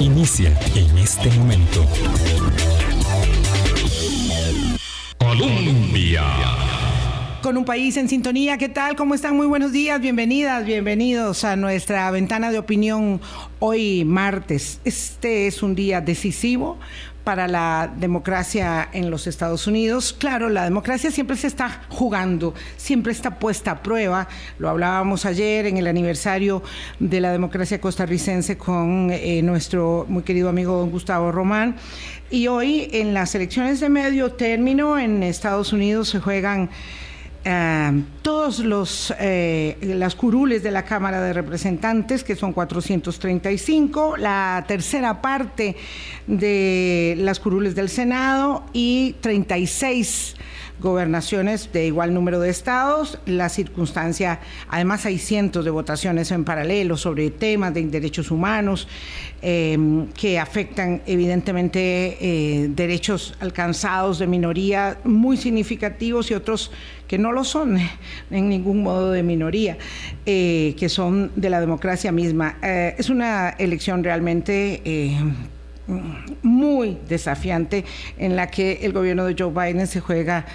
inicia en este momento. Colombia. Con un país en sintonía, ¿qué tal? ¿Cómo están? Muy buenos días, bienvenidas, bienvenidos a nuestra ventana de opinión hoy martes. Este es un día decisivo para la democracia en los Estados Unidos. Claro, la democracia siempre se está jugando, siempre está puesta a prueba. Lo hablábamos ayer en el aniversario de la democracia costarricense con eh, nuestro muy querido amigo don Gustavo Román. Y hoy en las elecciones de medio término en Estados Unidos se juegan eh, todos los eh, las curules de la Cámara de Representantes, que son 435, la tercera parte de las curules del Senado y 36 gobernaciones de igual número de estados. La circunstancia, además hay cientos de votaciones en paralelo sobre temas de derechos humanos eh, que afectan evidentemente eh, derechos alcanzados de minoría muy significativos y otros que no lo son en ningún modo de minoría, eh, que son de la democracia misma. es una elección realmente muy desafiante en la que el gobierno de Joe Biden se juega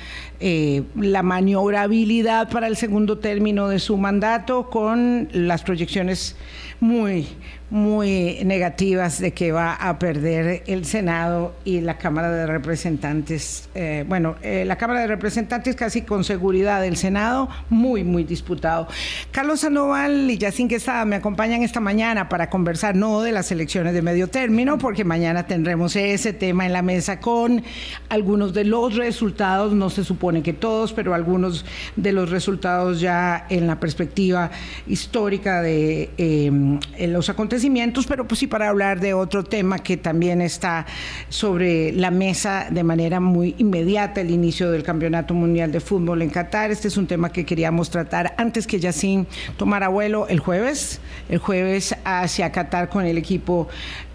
eh, la maniobrabilidad para el segundo término de su mandato con las proyecciones muy, muy negativas de que va a perder el Senado y la Cámara de Representantes. Eh, bueno, eh, la Cámara de Representantes casi con seguridad, el Senado muy, muy disputado. Carlos Sandoval y Yacín Quesada me acompañan esta mañana para conversar no de las elecciones de medio término, porque mañana tendremos ese tema en la mesa con algunos de los resultados, no se supone que todos, pero algunos de los resultados ya en la perspectiva histórica de eh, los acontecimientos pero pues sí para hablar de otro tema que también está sobre la mesa de manera muy inmediata, el inicio del Campeonato Mundial de Fútbol en Qatar. Este es un tema que queríamos tratar antes que Yacine tomara vuelo el jueves, el jueves hacia Qatar con el equipo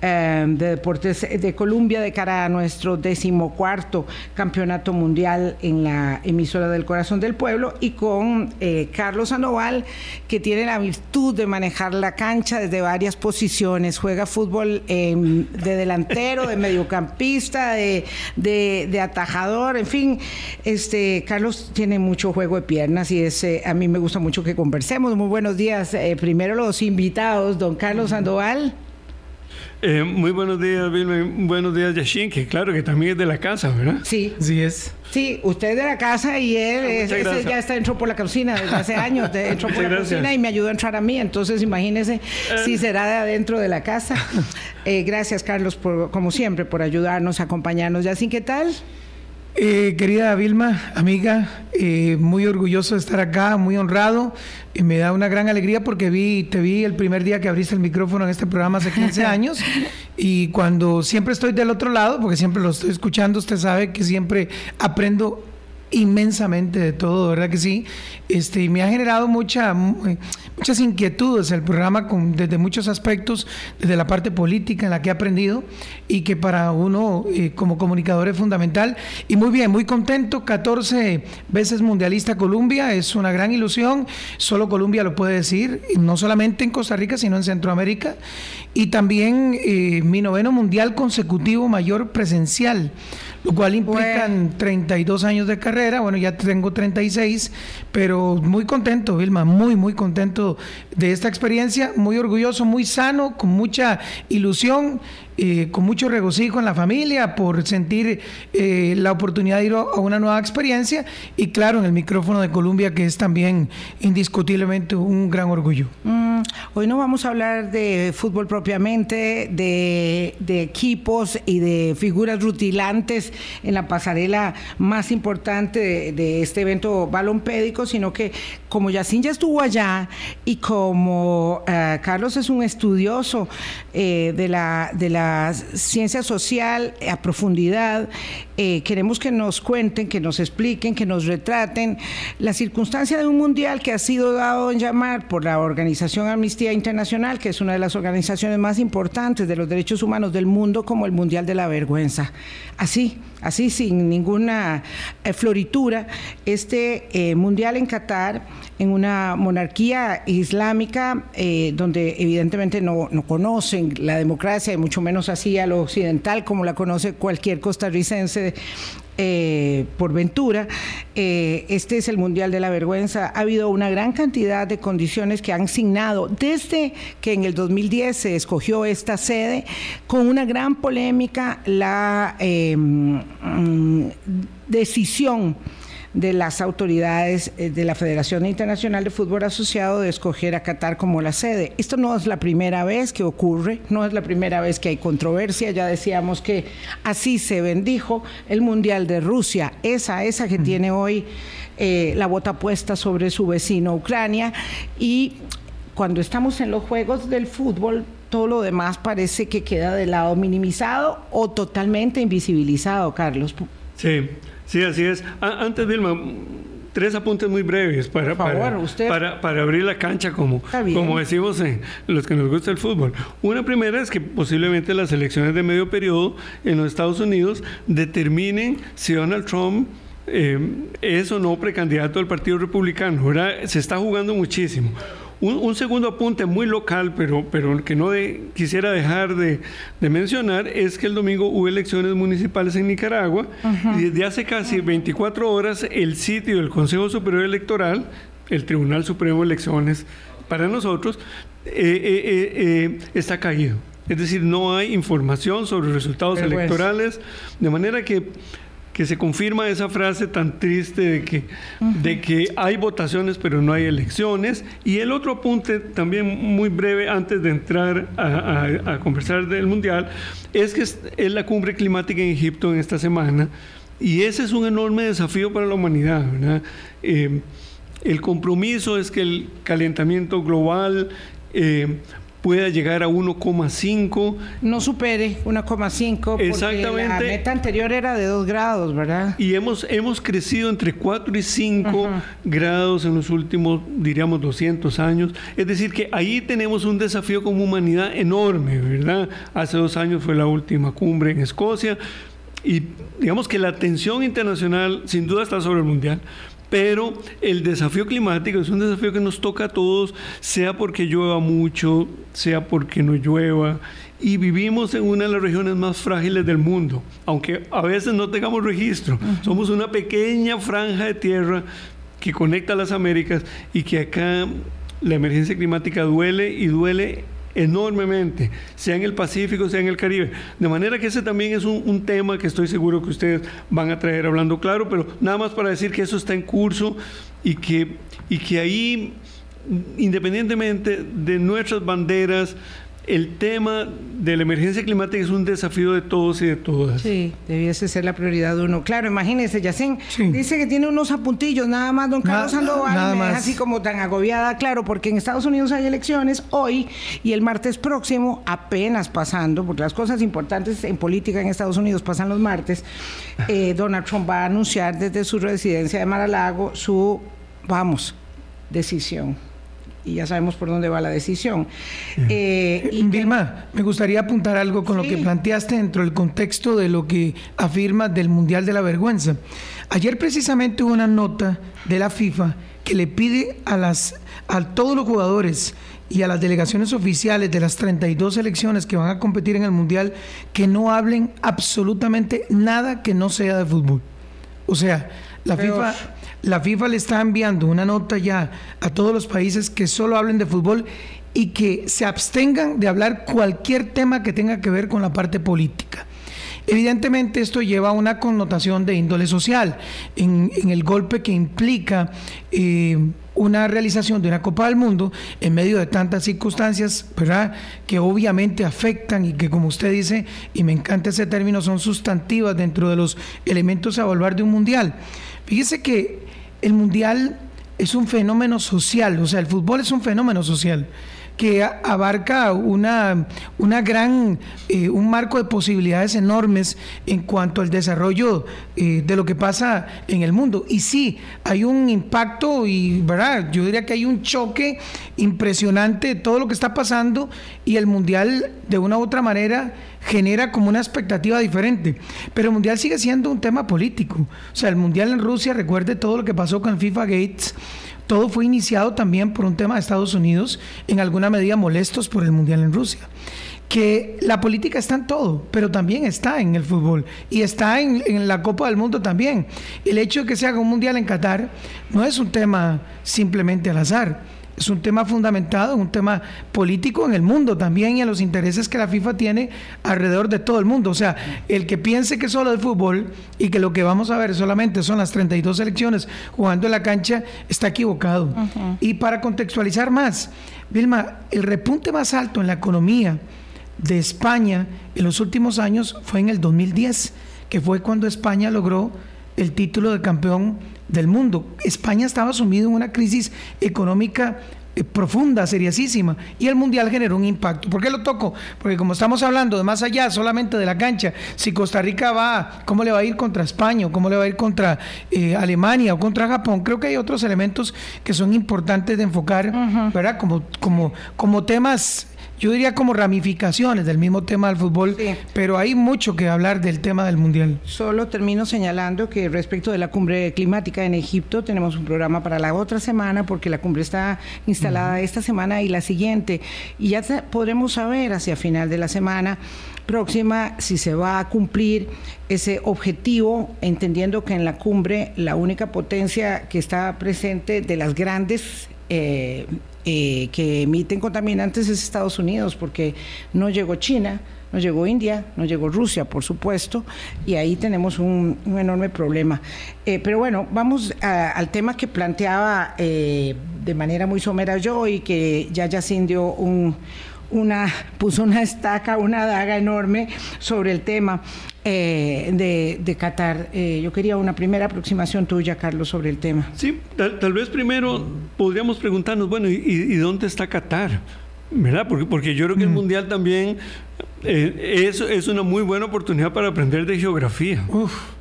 eh, de Deportes de Colombia de cara a nuestro decimocuarto Campeonato Mundial en la emisora del Corazón del Pueblo y con eh, Carlos Sandoval que tiene la virtud de manejar la cancha desde varias posiciones juega fútbol em, de delantero, de mediocampista, de, de, atajador, en fin, este Carlos tiene mucho juego de piernas y eh, a mí me gusta mucho que conversemos. Muy buenos días. Eh, primero los invitados, don Carlos Sandoval. Eh, muy buenos días, Vilma. Buenos días, Yashin, que claro que también es de la casa, ¿verdad? Sí. Sí es. Sí, usted es de la casa y él ah, ya está entró por la cocina desde hace años, entró por la cocina y me ayudó a entrar a mí, entonces imagínese si eh. será de adentro de la casa. Eh, gracias, Carlos, por, como siempre, por ayudarnos, acompañarnos. Yashin, ¿qué tal? Eh, querida Vilma, amiga, eh, muy orgulloso de estar acá, muy honrado. y me da una gran alegría porque vi, te vi el primer día que abriste el micrófono en este programa hace 15 años. y cuando siempre estoy del otro lado, porque siempre lo estoy escuchando, usted sabe que siempre aprendo inmensamente de todo, ¿verdad que sí? Este, y me ha generado mucha, muchas inquietudes el programa con, desde muchos aspectos, desde la parte política en la que he aprendido y que para uno eh, como comunicador es fundamental. Y muy bien, muy contento, 14 veces mundialista Colombia, es una gran ilusión, solo Colombia lo puede decir, no solamente en Costa Rica, sino en Centroamérica. Y también eh, mi noveno mundial consecutivo mayor presencial lo cual implican 32 años de carrera, bueno, ya tengo 36, pero muy contento, Vilma, muy, muy contento de esta experiencia, muy orgulloso, muy sano, con mucha ilusión eh, con mucho regocijo en la familia por sentir eh, la oportunidad de ir a una nueva experiencia y claro en el micrófono de Colombia que es también indiscutiblemente un gran orgullo. Mm, hoy no vamos a hablar de fútbol propiamente, de, equipos y de figuras rutilantes en la pasarela más importante de, este evento balompédico, sino que como Yacine ya estuvo allá y como eh, Carlos es un estudioso de la... De la ciencia social a profundidad. Eh, queremos que nos cuenten, que nos expliquen, que nos retraten la circunstancia de un mundial que ha sido dado en llamar por la organización Amnistía Internacional, que es una de las organizaciones más importantes de los derechos humanos del mundo, como el Mundial de la Vergüenza. Así, así sin ninguna eh, floritura, este eh, mundial en Qatar en una monarquía islámica donde evidentemente no, no, conocen la democracia y mucho menos así a lo occidental como la conoce cualquier costarricense eh, por ventura. Eh, este es el Mundial de la Vergüenza. Ha habido una gran cantidad de condiciones que han signado desde que en el 2010 se escogió esta sede, con una gran polémica la mm, decisión de las autoridades eh, de la Federación Internacional de Fútbol Asociado de escoger a Qatar como la sede. Esto no es la primera vez que ocurre, no es la primera vez que hay controversia, ya decíamos que así se bendijo el Mundial de Rusia, esa, esa que tiene hoy eh, la bota puesta sobre su vecino Ucrania y cuando estamos en los juegos del fútbol, todo lo demás parece que queda de lado minimizado o totalmente invisibilizado, Carlos. Sí, Sí, así es. antes, Vilma, tres apuntes muy breves para, para, para, abrir la cancha, como, como decimos en los que nos gusta el fútbol. Una primera es que posiblemente las elecciones de medio periodo en los Estados Unidos determinen si Donald Trump eh, es o no precandidato del Partido Republicano. Ahora se está jugando muchísimo. Un, segundo apunte muy local, pero, pero que no quisiera dejar de, mencionar, es que el domingo hubo elecciones municipales en Nicaragua. Y desde hace casi 24 horas el sitio del Consejo Superior Electoral, el Tribunal Supremo de Elecciones, para nosotros, eh, eh, eh, está caído. Es decir, no hay información sobre resultados electorales, de manera que que se confirma esa frase tan triste de que, de que hay votaciones pero no hay elecciones. Y el otro apunte, también muy breve antes de entrar a, conversar del Mundial, es que es, la cumbre climática en Egipto en esta semana. Y ese es un enorme desafío para la humanidad. Eh, el compromiso es que el calentamiento global eh, pueda llegar a 1,5. No supere 1,5 Exactamente. la meta anterior era de 2 grados, ¿verdad? Y hemos, hemos crecido entre 4 y 5 grados en los últimos, diríamos, 200 años. Es decir, que ahí tenemos un desafío como humanidad enorme, ¿verdad? Hace dos años fue la última cumbre en Escocia. Y digamos que la atención internacional sin duda está sobre el mundial, pero el desafío climático es un desafío que nos toca a todos, sea porque llueva mucho, sea porque no llueva, y vivimos en una de las regiones más frágiles del mundo, aunque a veces no tengamos registro. Somos una pequeña franja de tierra que conecta las Américas y que acá la emergencia climática duele y duele enormemente, sea en el Pacífico, sea en el Caribe. De manera que ese también es un, tema que estoy seguro que ustedes van a traer hablando claro, pero nada más para decir que eso está en curso y que, y que ahí, independientemente de nuestras banderas, el tema de la emergencia climática es un desafío de todos y de todas. Sí, debiese ser la prioridad de uno. Claro, imagínese, Yacén dice que tiene unos apuntillos, nada más, don Carlos Sandoval, me así como tan agobiada, claro, porque en Estados Unidos hay elecciones hoy y el martes próximo, apenas pasando, porque las cosas importantes en política en Estados Unidos pasan los martes, eh, Donald Trump va a anunciar desde su residencia de Mar-a-Lago su, vamos, decisión y ya sabemos por dónde va la decisión. Eh, Vilma, me gustaría apuntar algo con lo que planteaste dentro del contexto de lo que afirma del Mundial de la Vergüenza. Ayer precisamente hubo una nota de la FIFA que le pide a, las, a todos los jugadores y a las delegaciones oficiales de las 32 selecciones que van a competir en el Mundial que no hablen absolutamente nada que no sea de fútbol. O sea, la FIFA la FIFA le está enviando una nota ya a todos los países que solo hablen de fútbol y que se abstengan de hablar cualquier tema que tenga que ver con la parte política. Evidentemente esto lleva a una connotación de índole social, en, el golpe que implica eh, una realización de una Copa del Mundo en medio de tantas circunstancias, ¿verdad? Que obviamente afectan y que como usted dice, y me encanta ese término, son sustantivas dentro de los elementos a evaluar de un mundial. Fíjese que el mundial es un fenómeno social, o sea, el fútbol es un fenómeno social que abarca una, una gran, eh, un marco de posibilidades enormes en cuanto al desarrollo eh, de lo que pasa en el mundo. Y sí, hay un impacto y, ¿verdad? Yo diría que hay un choque impresionante de todo lo que está pasando y el Mundial, de una u otra manera, genera como una expectativa diferente. Pero el Mundial sigue siendo un tema político. O sea, el Mundial en Rusia, recuerde todo lo que pasó con FIFA Gates todo fue iniciado también por un tema de Estados Unidos, en alguna medida molestos por el Mundial en Rusia que la política está en todo, pero también está en el fútbol y está en, la Copa del Mundo también. El hecho de que se haga un mundial en Qatar no es un tema simplemente al azar, es un tema fundamentado, un tema político en el mundo también y en los intereses que la FIFA tiene alrededor de todo el mundo. O sea, el que piense que solo el fútbol y que lo que vamos a ver solamente son las 32 selecciones jugando en la cancha, está equivocado. Y para contextualizar más, Vilma, el repunte más alto en la economía de España en los últimos años fue en el 2010, que fue cuando España logró el título de campeón del mundo. España estaba sumido en una crisis económica eh, profunda, seriasísima, y el Mundial generó un impacto. ¿Por qué lo toco? Porque como estamos hablando de más allá solamente de la cancha, si Costa Rica va, ¿cómo le va a ir contra España? ¿Cómo le va a ir contra eh, Alemania o contra Japón? Creo que hay otros elementos que son importantes de enfocar, ¿verdad? Como, como, como temas yo diría como ramificaciones del mismo tema del fútbol, pero hay mucho que hablar del tema del Mundial. Solo termino señalando que respecto de la cumbre climática en Egipto tenemos un programa para la otra semana porque la cumbre está instalada esta semana y la siguiente. Y ya podremos saber hacia final de la semana próxima si se va a cumplir ese objetivo, entendiendo que en la cumbre la única potencia que está presente de las grandes eh, eh, que emiten contaminantes es Estados Unidos, porque no llegó China, no llegó India, no llegó Rusia, por supuesto, y ahí tenemos un, enorme problema. Eh, pero bueno, vamos al tema que planteaba eh, de manera muy somera yo y que ya ya dio un una, puso una estaca, una daga enorme sobre el tema eh, de, Qatar. Eh, yo quería una primera aproximación tuya, Carlos, sobre el tema. Sí, tal, vez primero podríamos preguntarnos, bueno, ¿y, dónde está Qatar? ¿Verdad? Porque, porque yo creo que el mm. Mundial también eh, es, es, una muy buena oportunidad para aprender de geografía.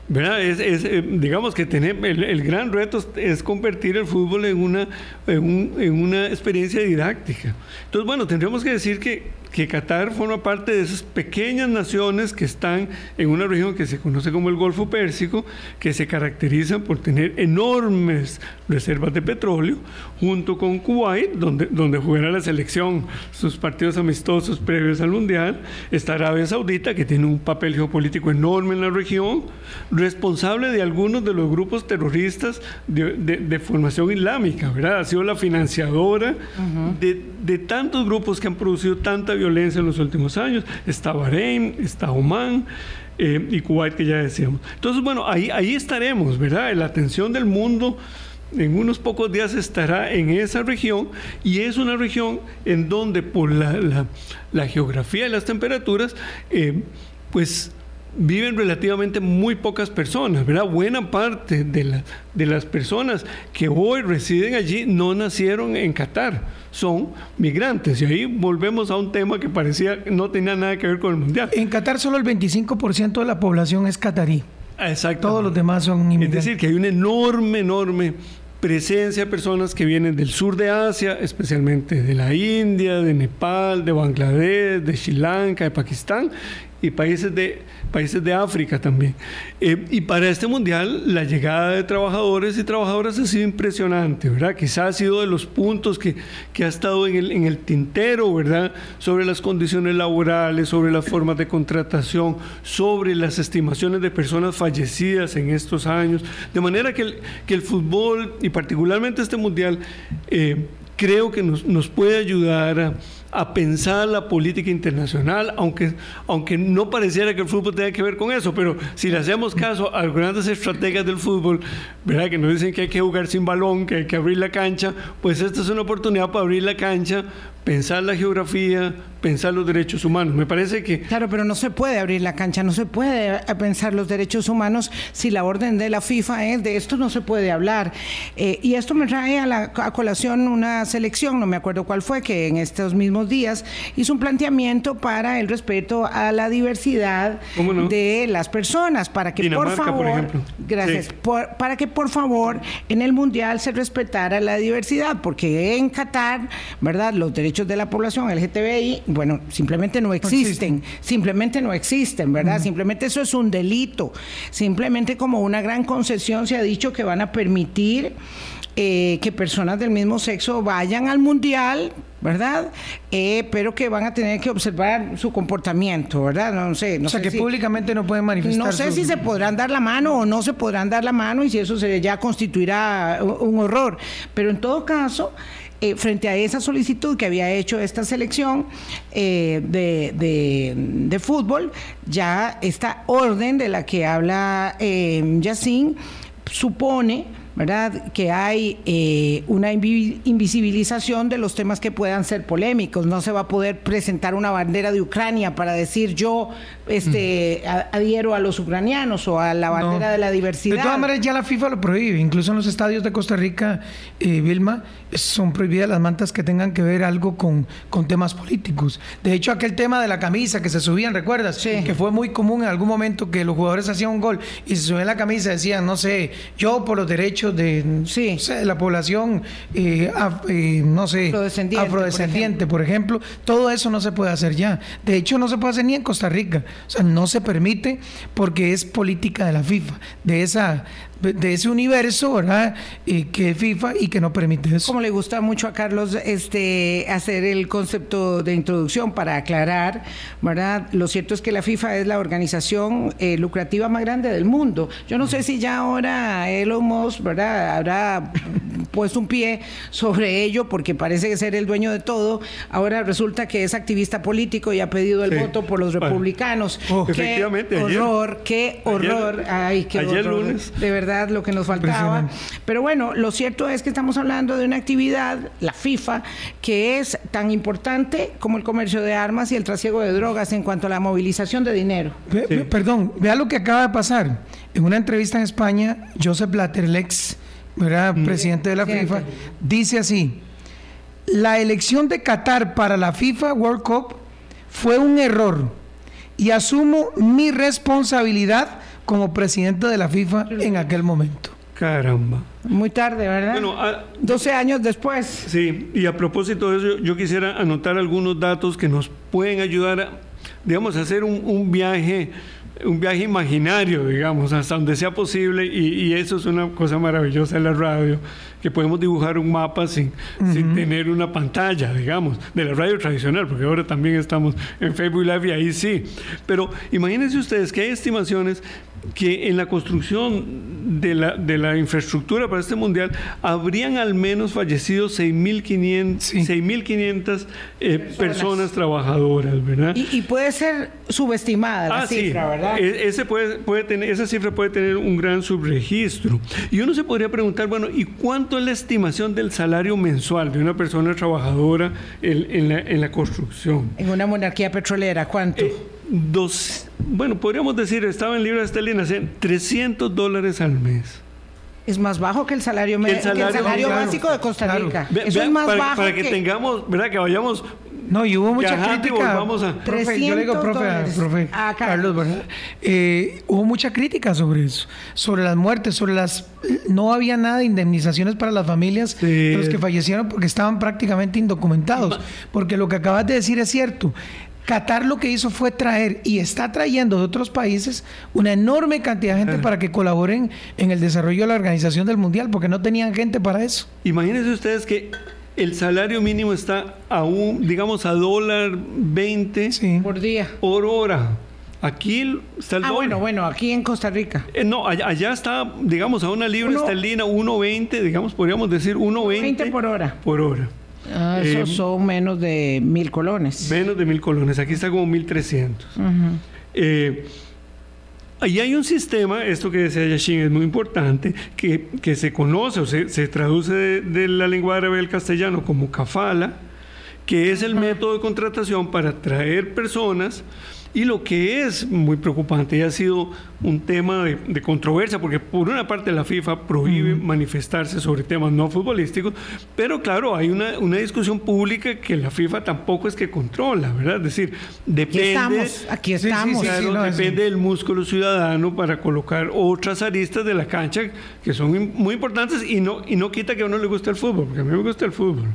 ¿Verdad? Es, eh, digamos que tener, el, gran reto es convertir el fútbol en una, en, una experiencia didáctica. Entonces, bueno, tendríamos que decir que, que Qatar forma parte de esas pequeñas naciones que están en una región que se conoce como el Golfo Pérsico, que se caracterizan por tener enormes reservas de petróleo, junto con Kuwait, donde, donde jugará la selección sus partidos amistosos previos al Mundial, está Arabia Saudita, que tiene un papel geopolítico enorme en la región, responsable de algunos de los grupos terroristas de, formación islámica, ¿verdad? Ha sido la financiadora de, tantos grupos que han producido tanta violencia en los últimos años. Está Bahrein, está Oman. Eh, y Kuwait que ya decíamos. Entonces, bueno, ahí, ahí estaremos, ¿verdad? La atención del mundo en unos pocos días estará en esa región y es una región en donde por la, geografía y las temperaturas, eh, pues viven relativamente muy pocas personas, ¿verdad? Buena parte de, de las personas que hoy residen allí no nacieron en Qatar, son migrantes. Y ahí volvemos a un tema que parecía no tenía nada que ver con el mundial. En Qatar solo el 25% de la población es catarí. Exacto. Todos los demás son inmigrantes. Es decir, que hay una enorme, enorme presencia de personas que vienen del sur de Asia, especialmente de la India, de Nepal, de Bangladesh, de Sri Lanka, de Pakistán y países de países de África también. Eh, y para este mundial, la llegada de trabajadores y trabajadoras ha sido impresionante, ¿verdad? Quizás ha sido de los puntos que, que ha estado en el, en el, tintero, ¿verdad? Sobre las condiciones laborales, sobre las formas de contratación, sobre las estimaciones de personas fallecidas en estos años. De manera que el, que el fútbol, y particularmente este mundial, eh, creo que nos, nos puede ayudar a a pensar la política internacional, aunque, aunque no pareciera que el fútbol tenga que ver con eso, pero si le hacemos caso a grandes estrategas del fútbol, ¿verdad? que nos dicen que hay que jugar sin balón, que hay que abrir la cancha, pues esta es una oportunidad para abrir la cancha, pensar la geografía, pensar los derechos humanos. Me parece que... Claro, pero no se puede abrir la cancha, no se puede pensar los derechos humanos si la orden de la FIFA es de esto no se puede hablar. Eh, y esto me trae a, la, a colación una selección, no me acuerdo cuál fue, que en estos mismos días hizo un planteamiento para el respeto a la diversidad de las personas, para que por favor, gracias, para que por favor en el mundial se respetara la diversidad, porque en Qatar, ¿verdad? Los derechos de la población LGTBI bueno, simplemente no existen, simplemente no existen, ¿verdad? Simplemente eso es un delito, simplemente como una gran concesión se ha dicho que van a permitir eh, que personas del mismo sexo vayan al mundial, ¿verdad? Eh, pero que van a tener que observar su comportamiento, ¿verdad? No sé. No o sea, que públicamente no pueden manifestar. No sé si se podrán dar la mano o no se podrán dar la mano y si eso se, ya constituirá un horror. Pero en todo caso, eh, frente a esa solicitud que había hecho esta selección eh, de, de, fútbol, ya esta orden de la que habla eh, Yacine supone ¿verdad? Que hay eh, una invisibilización de los temas que puedan ser polémicos. No se va a poder presentar una bandera de Ucrania para decir yo este, adhiero a los ucranianos o a la bandera de la diversidad. De todas maneras, ya la FIFA lo prohíbe. Incluso en los estadios de Costa Rica, eh, Vilma, son prohibidas las mantas que tengan que ver algo con, con temas políticos. De hecho, aquel tema de la camisa que se subían, ¿recuerdas? Que fue muy común en algún momento que los jugadores hacían un gol y se subían la camisa y decían, no sé, yo por los derechos de, sí. la población, eh, eh, no sé, afrodescendiente, por, ejemplo. todo eso no se puede hacer ya. De hecho, no se puede hacer ni en Costa Rica. O sea, no se permite porque es política de la FIFA, de esa de ese universo, ¿verdad? Y que FIFA y que no permite eso. Como le gusta mucho a Carlos este hacer el concepto de introducción para aclarar, ¿verdad? Lo cierto es que la FIFA es la organización eh, lucrativa más grande del mundo. Yo no sé si ya ahora Elon Musk, ¿verdad? Habrá puesto un pie sobre ello porque parece ser el dueño de todo. Ahora resulta que es activista político y ha pedido el voto por los republicanos. Oh, qué horror, qué horror. Ay, qué ayer horror. lunes. De verdad lo que nos faltaba. Pero bueno, lo cierto es que estamos hablando de una actividad, la FIFA, que es tan importante como el comercio de armas y el trasiego de drogas en cuanto a la movilización de dinero. perdón, vea lo que acaba de pasar. En una entrevista en España, Joseph Blatter, el ex mm. presidente de la FIFA, dice así, la elección de Qatar para la FIFA World Cup fue un error y asumo mi responsabilidad como presidente de la FIFA en aquel momento. Caramba. Muy tarde, ¿verdad? Bueno, 12 años después. Sí, y a propósito de eso, yo quisiera anotar algunos datos que nos pueden ayudar, a, digamos, a hacer un, viaje un viaje imaginario, digamos, hasta donde sea posible, y, y, eso es una cosa maravillosa en la radio, que podemos dibujar un mapa sin, sin tener una pantalla, digamos, de la radio tradicional, porque ahora también estamos en Facebook Live y ahí sí. Pero imagínense ustedes que hay estimaciones que en la construcción de la, de la infraestructura para este mundial habrían al menos fallecido 6.500 eh, personas. trabajadoras, ¿verdad? Y, puede ser subestimada la ah, cifra, ¿verdad? E, ese puede, puede tener, esa cifra puede tener un gran subregistro. Y uno se podría preguntar, bueno, ¿y cuánto es la estimación del salario mensual de una persona trabajadora en, la, en la, construcción? En una monarquía petrolera, ¿cuánto? Eh, dos, bueno, podríamos decir, estaba en libras esterlinas, 300 dólares al mes. Es más bajo que el salario, el salario, básico de Costa Rica. Eso es más para, bajo. Para que, tengamos, ¿verdad? Que vayamos no, y hubo mucha crítica. Vamos a... Profe, yo le digo, profe, profe ah, Carlos, ¿verdad? Eh, hubo mucha crítica sobre eso, sobre las muertes, sobre las... No había nada de indemnizaciones para las familias de los que fallecieron porque estaban prácticamente indocumentados. Porque lo que acabas de decir es cierto. Qatar lo que hizo fue traer y está trayendo de otros países una enorme cantidad de gente para que colaboren en el desarrollo de la organización del Mundial, porque no tenían gente para eso. Imagínense ustedes que el salario mínimo está a un, digamos, a dólar 20 por día. Por hora. Aquí está el ah, bueno, bueno, aquí en Costa Rica. Eh, no, allá, está, digamos, a una libra esterlina 1.20, digamos, podríamos decir 1.20. 20 por hora. Por hora. Ah, esos eh, son menos de mil colones. Menos de mil colones. Aquí está como 1300. Eh, ahí hay un sistema, esto que decía Yashin es muy importante, que, que se conoce o se, se traduce de, la lengua árabe al castellano como kafala, que es el método de contratación para traer personas y lo que es muy preocupante y ha sido un tema de, controversia, porque por una parte la FIFA prohíbe manifestarse sobre temas no futbolísticos, pero claro, hay una, una, discusión pública que la FIFA tampoco es que controla, ¿verdad? Es decir, depende, aquí estamos, aquí estamos. depende del músculo ciudadano para colocar otras aristas de la cancha que son muy importantes y no, y no quita que a uno le guste el fútbol, porque a mí me gusta el fútbol.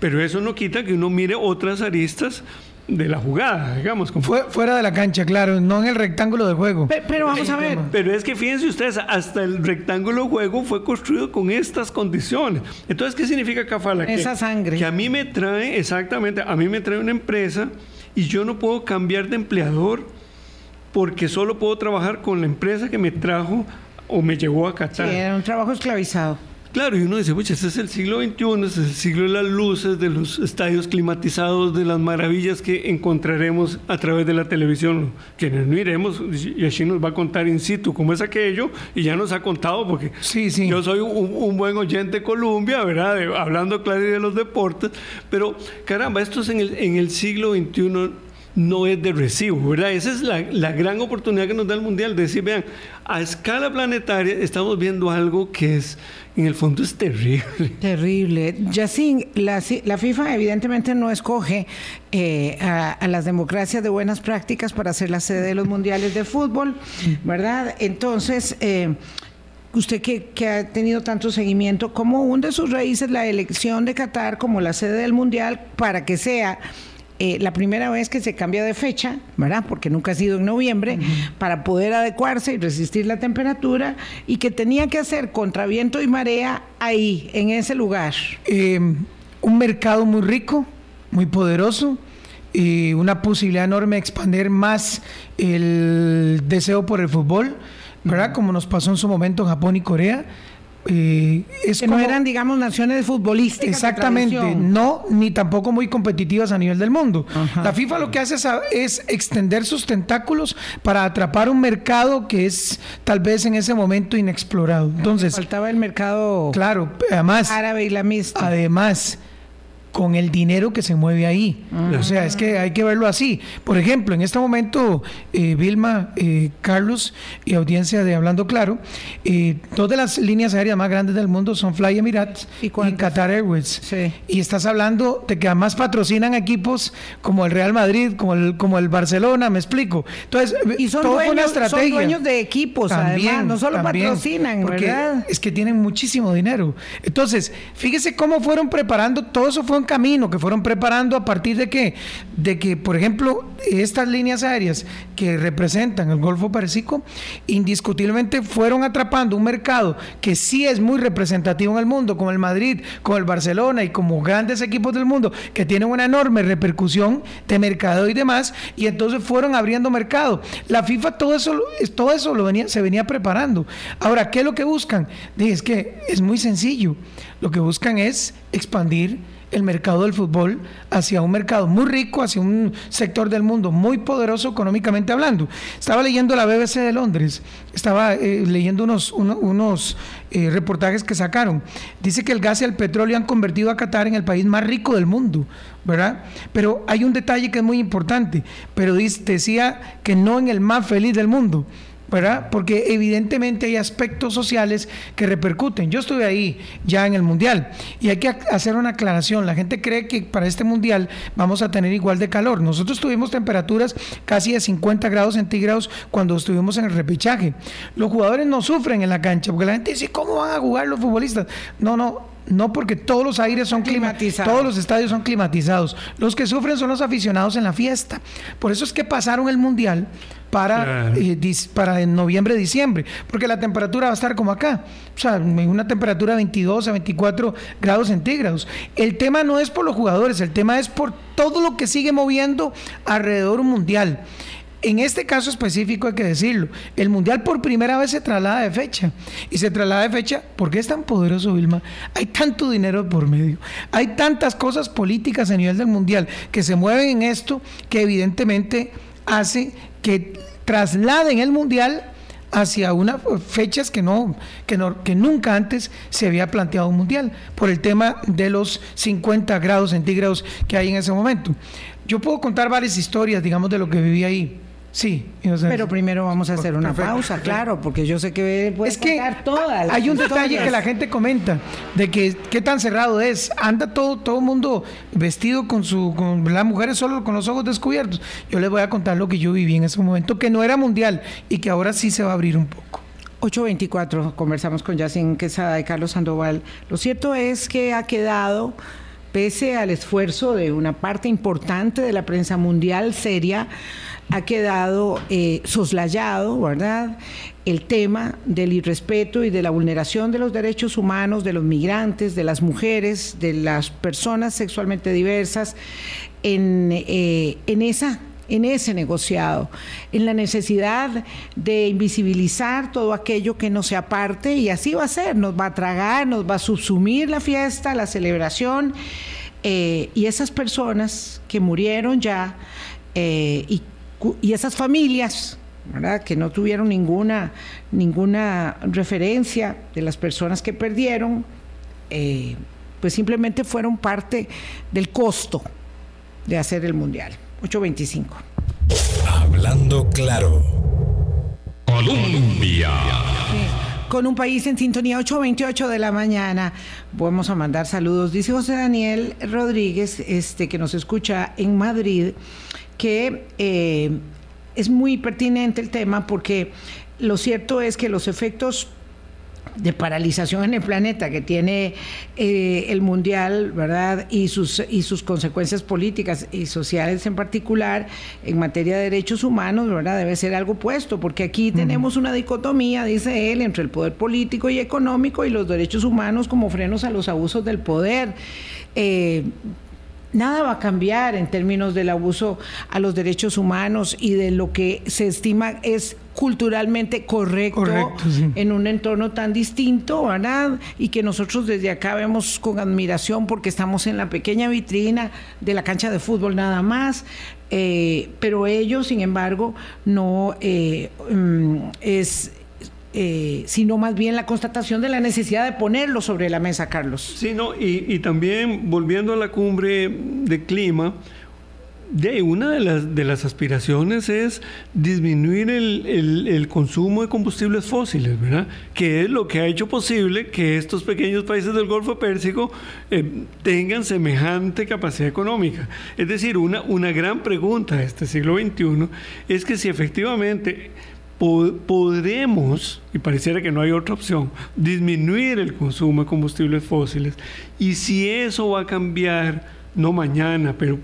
Pero eso no quita que uno mire otras aristas de la jugada, digamos. Como... fuera de la cancha, claro, no en el rectángulo de juego. Pero, vamos a ver. Pero es que fíjense ustedes, hasta el rectángulo de juego fue construido con estas condiciones. Entonces, ¿qué significa Cafala? Esa sangre. Que a mí me trae, exactamente, a mí me trae una empresa y yo no puedo cambiar de empleador porque solo puedo trabajar con la empresa que me trajo o me llevó a Qatar. Sí, era un trabajo esclavizado. Claro, y uno dice, pucha, este es el siglo XXI, este es el siglo de las luces, de los estadios climatizados, de las maravillas que encontraremos a través de la televisión. Quienes no iremos, y así nos va a contar in situ cómo es aquello, y ya nos ha contado, porque sí, sí. yo soy un, buen oyente de Colombia, ¿verdad? hablando claro de los deportes, pero caramba, esto es en el, en el siglo XXI no es de recibo, ¿verdad? Esa es la, la, gran oportunidad que nos da el Mundial, de decir, vean, a escala planetaria estamos viendo algo que es en el fondo es terrible. Terrible. Yacine, la, la FIFA evidentemente no escoge eh, a, las democracias de buenas prácticas para ser la sede de los mundiales de fútbol, ¿verdad? Entonces, eh, usted que, que, ha tenido tanto seguimiento, ¿cómo hunde sus raíces la elección de Qatar como la sede del mundial para que sea eh, la primera vez que se cambia de fecha, ¿verdad? Porque nunca ha sido en noviembre, para poder adecuarse y resistir la temperatura, y que tenía que hacer contra viento y marea ahí, en ese lugar. Em, un mercado muy rico, muy poderoso, y una posibilidad enorme de expandir más el deseo por el fútbol, ¿verdad? Como nos pasó en su momento en Japón y Corea eh, que no eran, digamos, naciones futbolísticas. Exactamente, no, ni tampoco muy competitivas a nivel del mundo. La FIFA lo que hace es, extender sus tentáculos para atrapar un mercado que es tal vez en ese momento inexplorado. Entonces, faltaba el mercado claro, además, árabe islamista. Además, con el dinero que se mueve ahí. O sea, es que hay que verlo así. Por ejemplo, en este momento, eh, Vilma, eh, Carlos y audiencia de Hablando Claro, eh, dos de las líneas aéreas más grandes del mundo son Fly Emirates y, Qatar Airways. Y estás hablando de que además patrocinan equipos como el Real Madrid, como el, como el Barcelona, me explico. Entonces, y son, dueños, son dueños de equipos, además, no solo patrocinan, porque Es que tienen muchísimo dinero. Entonces, fíjese cómo fueron preparando, todo eso fue un camino que fueron preparando a partir de que, de que, por ejemplo, estas líneas aéreas que representan el Golfo Pérsico, indiscutiblemente fueron atrapando un mercado que sí es muy representativo en el mundo, como el Madrid, como el Barcelona y como grandes equipos del mundo, que tienen una enorme repercusión de mercado y demás, y entonces fueron abriendo mercado. La FIFA todo eso, todo eso lo venía, se venía preparando. Ahora, ¿qué es lo que buscan? Es que es muy sencillo. Lo que buscan es expandir el mercado del fútbol hacia un mercado muy rico, hacia un sector del mundo muy poderoso económicamente hablando. Estaba leyendo la BBC de Londres, estaba eh, leyendo unos, unos eh, reportajes que sacaron. Dice que el gas y el petróleo han convertido a Qatar en el país más rico del mundo, ¿verdad? Pero hay un detalle que es muy importante, pero decía que no en el más feliz del mundo. ¿Verdad? Porque evidentemente hay aspectos sociales que repercuten. Yo estuve ahí ya en el Mundial y hay que hacer una aclaración. La gente cree que para este Mundial vamos a tener igual de calor. Nosotros tuvimos temperaturas casi de 50 grados centígrados cuando estuvimos en el repechaje. Los jugadores no sufren en la cancha porque la gente dice, ¿cómo van a jugar los futbolistas? No, no, no porque todos los aires son climatizados, todos los estadios son climatizados. Los que sufren son los aficionados en la fiesta. Por eso es que pasaron el mundial para, eh, para en noviembre, diciembre, porque la temperatura va a estar como acá, o sea, una temperatura de 22 a 24 grados centígrados. El tema no es por los jugadores, el tema es por todo lo que sigue moviendo alrededor mundial. En este caso específico hay que decirlo, el Mundial por primera vez se traslada de fecha. Y se traslada de fecha porque es tan poderoso, Vilma. Hay tanto dinero por medio. Hay tantas cosas políticas a nivel del Mundial que se mueven en esto que evidentemente hace que trasladen el Mundial hacia unas fechas que no, que no que nunca antes se había planteado un mundial por el tema de los 50 grados centígrados que hay en ese momento. Yo puedo contar varias historias, digamos, de lo que viví ahí. Sí, pero primero vamos a hacer una pausa, claro, porque yo sé que puede es que todas. Hay un detalle que la gente comenta de que qué tan cerrado es. Anda todo todo mundo vestido con su con las mujeres solo con los ojos descubiertos. Yo les voy a contar lo que yo viví en ese momento que no era mundial y que ahora sí se va a abrir un poco. 824 conversamos con Yacine Quesada y Carlos Sandoval. Lo cierto es que ha quedado pese al esfuerzo de una parte importante de la prensa mundial seria, ha quedado eh, soslayado, ¿verdad? El tema del irrespeto y de la vulneración de los derechos humanos de los migrantes, de las mujeres, de las personas sexualmente diversas, en, eh, en esa en ese negociado, en la necesidad de invisibilizar todo aquello que no sea parte y así va a ser, nos va a tragar, nos va a subsumir la fiesta, la celebración eh, y esas personas que murieron ya eh, y, esas familias que no tuvieron ninguna, ninguna referencia de las personas que perdieron, eh, pues simplemente fueron parte del costo de hacer el mundial. 825. Hablando claro. Colombia. Con un país en sintonía 8.28 de la mañana. Vamos a mandar saludos. Dice José Daniel Rodríguez, este, que nos escucha en Madrid, que eh, es muy pertinente el tema porque lo cierto es que los efectos de paralización en el planeta que tiene eh, el mundial, ¿verdad? Y sus, y sus consecuencias políticas y sociales en particular en materia de derechos humanos, ¿verdad? Debe ser algo puesto, porque aquí tenemos una dicotomía, dice él, entre el poder político y económico y los derechos humanos como frenos a los abusos del poder. Eh, nada va a cambiar en términos del abuso a los derechos humanos y de lo que se estima es culturalmente correcto, en un entorno tan distinto, ¿verdad? Y que nosotros desde acá vemos con admiración porque estamos en la pequeña vitrina de la cancha de fútbol nada más. Eh, pero ellos, sin embargo, no eh, mm, es eh, sino más bien la constatación de la necesidad de ponerlo sobre la mesa, Carlos. Sí, no, y, también volviendo a la cumbre de clima, de una de las, de las aspiraciones es disminuir el, consumo de combustibles fósiles, ¿verdad? Que es lo que ha hecho posible que estos pequeños países del Golfo Pérsico eh, tengan semejante capacidad económica. Es decir, una, una gran pregunta de este siglo XXI es que si efectivamente podremos, y pareciera que no hay otra opción, disminuir el consumo de combustibles fósiles. Y si eso va a cambiar, no mañana, pero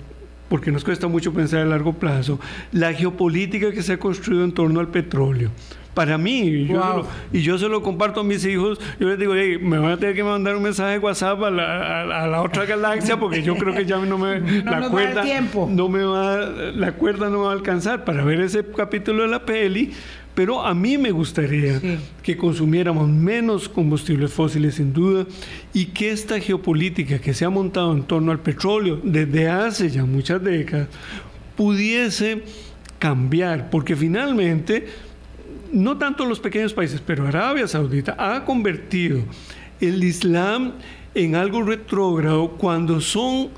porque nos cuesta mucho pensar a largo plazo, la geopolítica que se ha construido en torno al petróleo. Para mí, y yo, se lo, comparto a mis hijos, yo les digo, me van a tener que mandar un mensaje de WhatsApp a la, otra galaxia porque yo creo que ya no me la cuerda no me va la cuerda no va a alcanzar para ver ese capítulo de la peli pero a mí me gustaría que consumiéramos menos combustibles fósiles sin duda y que esta geopolítica que se ha montado en torno al petróleo desde hace ya muchas décadas pudiese cambiar, porque finalmente no tanto los pequeños países, pero Arabia Saudita ha convertido el Islam en algo retrógrado cuando son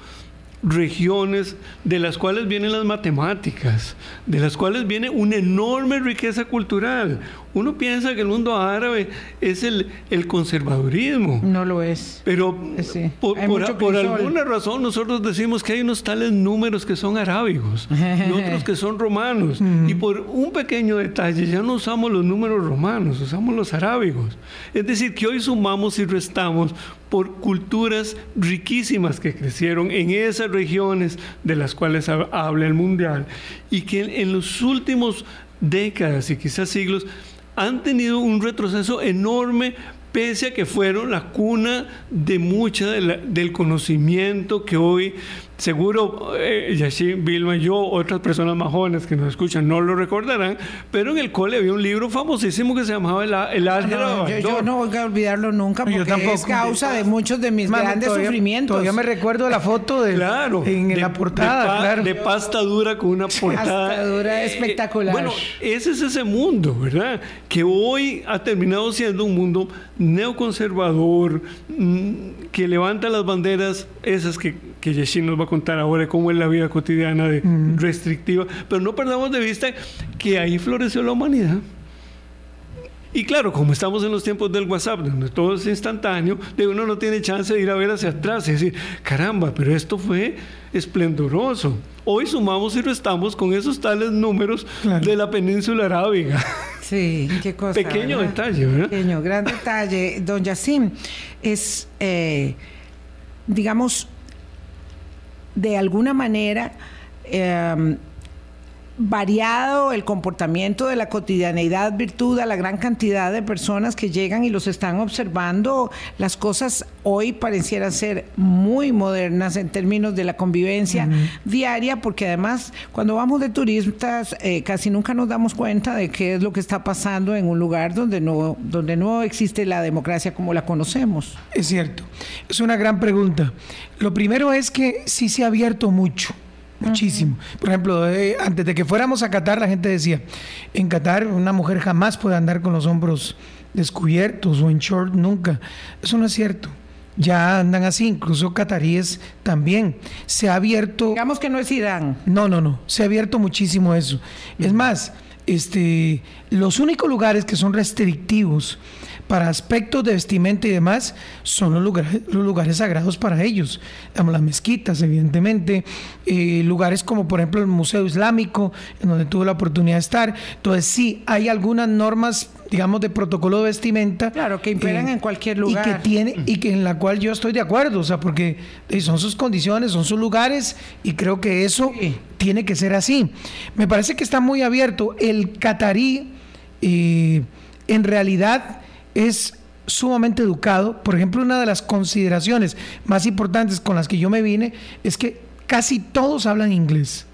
regiones de las cuales vienen las matemáticas, de las cuales viene una enorme riqueza cultural, uno piensa que el mundo árabe es el, el conservadurismo. No lo es. Pero por, alguna razón nosotros decimos que hay unos tales números que son arábigos y otros que son romanos. Y por un pequeño detalle ya no usamos los números romanos, usamos los arábigos. Es decir, que hoy sumamos y restamos por culturas riquísimas que crecieron en esas regiones de las cuales habla el mundial y que en los últimos décadas y quizás siglos han tenido un retroceso enorme pese a que fueron la cuna de mucha del conocimiento que hoy Seguro eh, Yashin, Vilma, yo, otras personas más jóvenes que nos escuchan no lo recordarán, pero en el cole había un libro famosísimo que se llamaba El, el álgebra yo, no voy a olvidarlo nunca porque es causa de muchos de mis grandes sufrimientos. Todavía me recuerdo la foto de, claro, en la portada. De, pasta dura con una portada. Pasta dura eh, espectacular. bueno, ese es ese mundo, ¿verdad? Que hoy ha terminado siendo un mundo neoconservador, mm, que levanta las banderas esas que, que Yashin nos va a contar ahora cómo es la vida cotidiana de restrictiva, pero no perdamos de vista que ahí floreció la humanidad. Y claro, como estamos en los tiempos del WhatsApp, donde todo es instantáneo, de uno no tiene chance de ir a ver hacia atrás y decir, caramba, pero esto fue esplendoroso. Hoy sumamos y restamos con esos tales números de la península arábiga. Sí, qué cosa. Pequeño detalle, ¿verdad? Pequeño, gran detalle. Don Yacim, es, eh, digamos, de alguna manera em, variado el comportamiento de la cotidianeidad virtud a la gran cantidad de personas que llegan y los están observando. Las cosas hoy parecieran ser muy modernas en términos de la convivencia diaria, porque además cuando vamos de turistas eh, casi nunca nos damos cuenta de qué es lo que está pasando en un lugar donde no, donde no existe la democracia como la conocemos. Es cierto, es una gran pregunta. Lo primero es que sí se ha abierto mucho Muchísimo. Por ejemplo, eh, antes de que fuéramos a Qatar, la gente decía, en Qatar una mujer jamás puede andar con los hombros descubiertos o en short, nunca. Eso no es cierto. Ya andan así, incluso cataríes también. Se ha abierto... Digamos que no es Irán. No, no, no. Se ha abierto muchísimo eso. Es más, este, los únicos lugares que son restrictivos para aspectos de vestimenta y demás, son los lugares, los lugares sagrados para ellos. las mezquitas, evidentemente, eh, lugares como por ejemplo el Museo Islámico, en donde tuve la oportunidad de estar. Entonces sí, hay algunas normas digamos, de protocolo de vestimenta. Claro, que imperan eh, en cualquier lugar. Y que tiene, y que en la cual yo estoy de acuerdo, o sea, porque eh, son sus condiciones, son sus lugares, y creo que eso tiene que ser así. Me parece que está muy abierto. El catarí, en realidad, es sumamente educado. Por ejemplo, una de las consideraciones más importantes con las que yo me vine es que casi todos hablan inglés.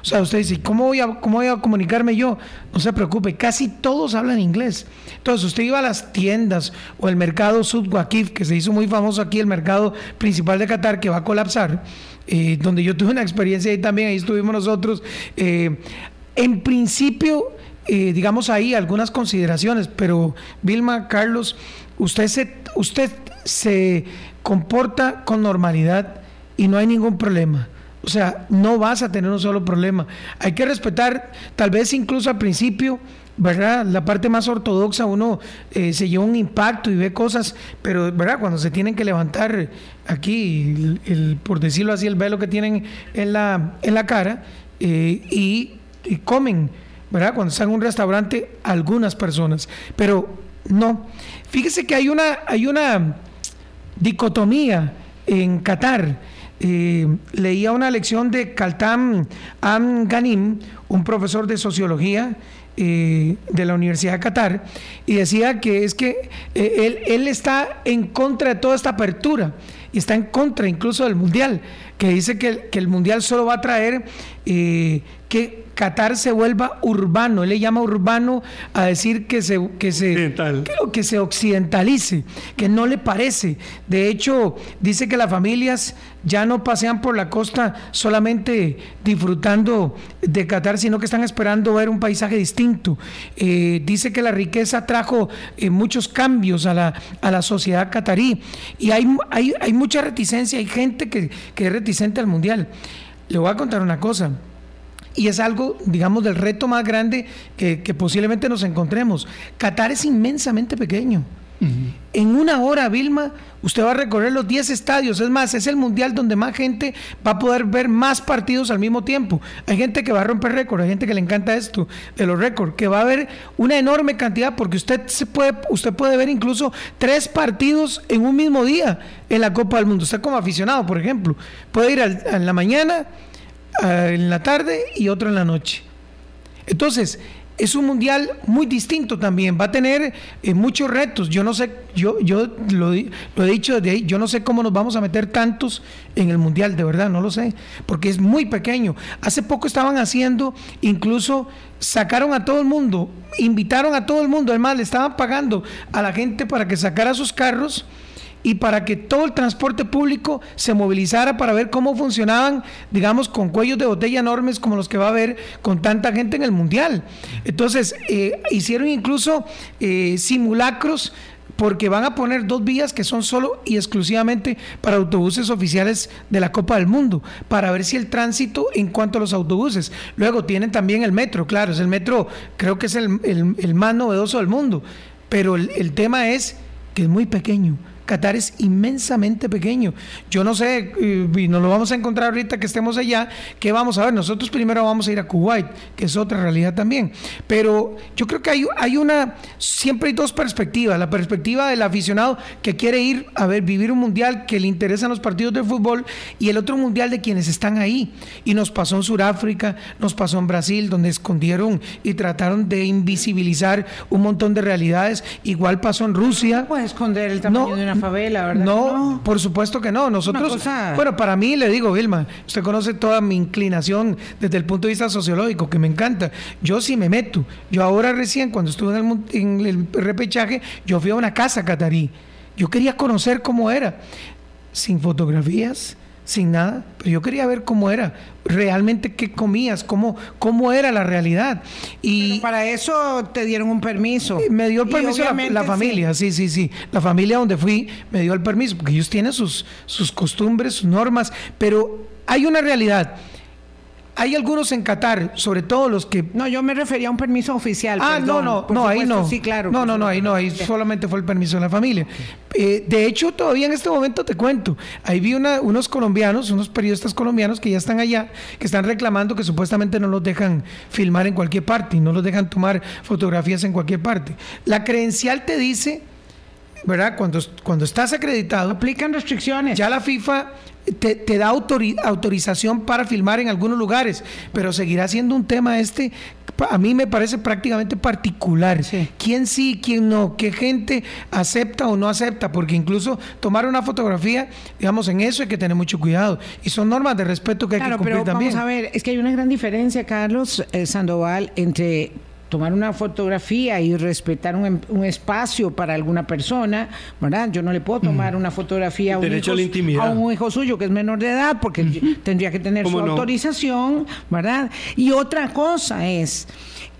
O sea, usted dice, ¿cómo voy, a, ¿cómo voy a comunicarme yo? No se preocupe, casi todos hablan inglés. Entonces, usted iba a las tiendas o el mercado Sud que se hizo muy famoso aquí, el mercado principal de Qatar, que va a colapsar, eh, donde yo tuve una experiencia ahí también, ahí estuvimos nosotros. Eh, en principio, digamos ahí algunas consideraciones, pero Vilma, Carlos, usted se, usted se comporta con normalidad y no hay ningún problema. O sea, no vas a tener un solo problema. Hay que respetar, tal vez incluso al principio, ¿verdad? La parte más ortodoxa, uno eh, se lleva un impacto y ve cosas, pero, ¿verdad? Cuando se tienen que levantar aquí, el, por decirlo así, el velo que tienen en la, en la cara eh, y, y comen ¿verdad? Cuando están en un restaurante, algunas personas, pero no. Fíjese que hay una, hay una dicotomía en Qatar. Eh, leía una lección de Kaltam Am Ghanim, un profesor de sociología eh, de la Universidad de Qatar, y decía que es que eh, él, él está en contra de toda esta apertura y está en contra incluso del Mundial, que dice que, que el Mundial solo va a traer que Qatar se vuelva urbano. Él le llama urbano a decir que se, que se, que se occidentalice, que no le parece. De hecho, dice que las familias ya no pasean por la costa solamente disfrutando de Qatar, sino que están esperando ver un paisaje distinto. Eh, dice que la riqueza trajo eh, muchos cambios a la, a la sociedad catarí y hay, hay, hay mucha reticencia, hay gente que, que es reticente al mundial. Le voy a contar una cosa y es algo, digamos, del reto más grande que, posiblemente nos encontremos. Qatar es inmensamente pequeño. En una hora, Vilma, usted va a recorrer los 10 estadios. Es más, es el mundial donde más gente va a poder ver más partidos al mismo tiempo. Hay gente que va a romper récords, hay gente que le encanta esto de los récords, que va a haber una enorme cantidad, porque usted, se puede, usted puede ver incluso tres partidos en un mismo día en la Copa del Mundo. Usted como aficionado, por ejemplo, puede ir en la mañana en la tarde y otro en la noche. Entonces, es un mundial muy distinto también, va a tener eh, muchos retos. Yo no sé, yo, yo lo, lo, he dicho desde ahí, yo no sé cómo nos vamos a meter tantos en el mundial, de verdad, no lo sé, porque es muy pequeño. Hace poco estaban haciendo, incluso sacaron a todo el mundo, invitaron a todo el mundo, además le estaban pagando a la gente para que sacara sus carros y para que todo el transporte público se movilizara para ver cómo funcionaban, digamos, con cuellos de botella enormes como los que va a haber con tanta gente en el Mundial. Entonces, eh, hicieron incluso eh, simulacros porque van a poner dos vías que son solo y exclusivamente para autobuses oficiales de la Copa del Mundo, para ver si el tránsito en cuanto a los autobuses. Luego tienen también el metro, claro, es el metro, creo que es el, más novedoso del mundo, pero el tema es que es muy pequeño Qatar es inmensamente pequeño. Yo no sé, y nos lo vamos a encontrar ahorita que estemos allá, que vamos a ver. Nosotros primero vamos a ir a Kuwait, que es otra realidad también. Pero yo creo que hay, hay una, siempre hay dos perspectivas. La perspectiva del aficionado que quiere ir a ver, vivir un mundial, que le interesan los partidos de fútbol, y el otro mundial de quienes están ahí. Y nos pasó en Sudáfrica, nos pasó en Brasil, donde escondieron y trataron de invisibilizar un montón de realidades. Igual pasó en Rusia. No puede esconder el tamaño de una favela, ¿verdad? No, por supuesto que no. Nosotros, bueno, para mí le digo, Vilma, usted conoce toda mi inclinación desde el punto de vista sociológico, que me encanta. Yo sí me meto. Yo ahora recién, cuando estuve en el, en el repechaje, yo fui a una casa catarí. Yo quería conocer cómo era, sin fotografías, sin nada, pero yo quería ver cómo era, realmente qué comías, cómo, cómo era la realidad. Y para eso te dieron un permiso. Me dio el permiso la, familia, sí. sí, sí, La familia donde fui me dio el permiso, porque ellos tienen sus, sus costumbres, sus normas, pero hay una realidad. Hay algunos en Qatar, sobre todo los que... No, yo me refería a un permiso oficial. Ah, no, no, no, ahí no. Sí, claro. No, no, no, ahí no, ahí solamente fue el permiso de la familia. Eh, de hecho, todavía en este momento te cuento, ahí vi unos colombianos, unos periodistas colombianos que ya están allá, que están reclamando que supuestamente no los dejan filmar en cualquier parte y no los dejan tomar fotografías en cualquier parte. La credencial te dice... ¿verdad? Cuando, cuando estás acreditado. Aplican restricciones. Ya la FIFA te, da autorización para filmar en algunos lugares, pero seguirá siendo un tema este, a mí me parece prácticamente particular. ¿Quién sí, quién no? ¿Qué gente acepta o no acepta? Porque incluso tomar una fotografía, digamos, en eso hay que tener mucho cuidado. Y son normas de respeto que hay que cumplir pero también. Vamos a ver, es que hay una gran diferencia, Carlos eh, Sandoval, entre tomar una fotografía y respetar un, un, espacio para alguna persona, ¿verdad? Yo no le puedo tomar una fotografía a un, hijo, a, un, hijo, suyo que es menor de edad porque tendría que tener su autorización, ¿verdad? Y otra cosa es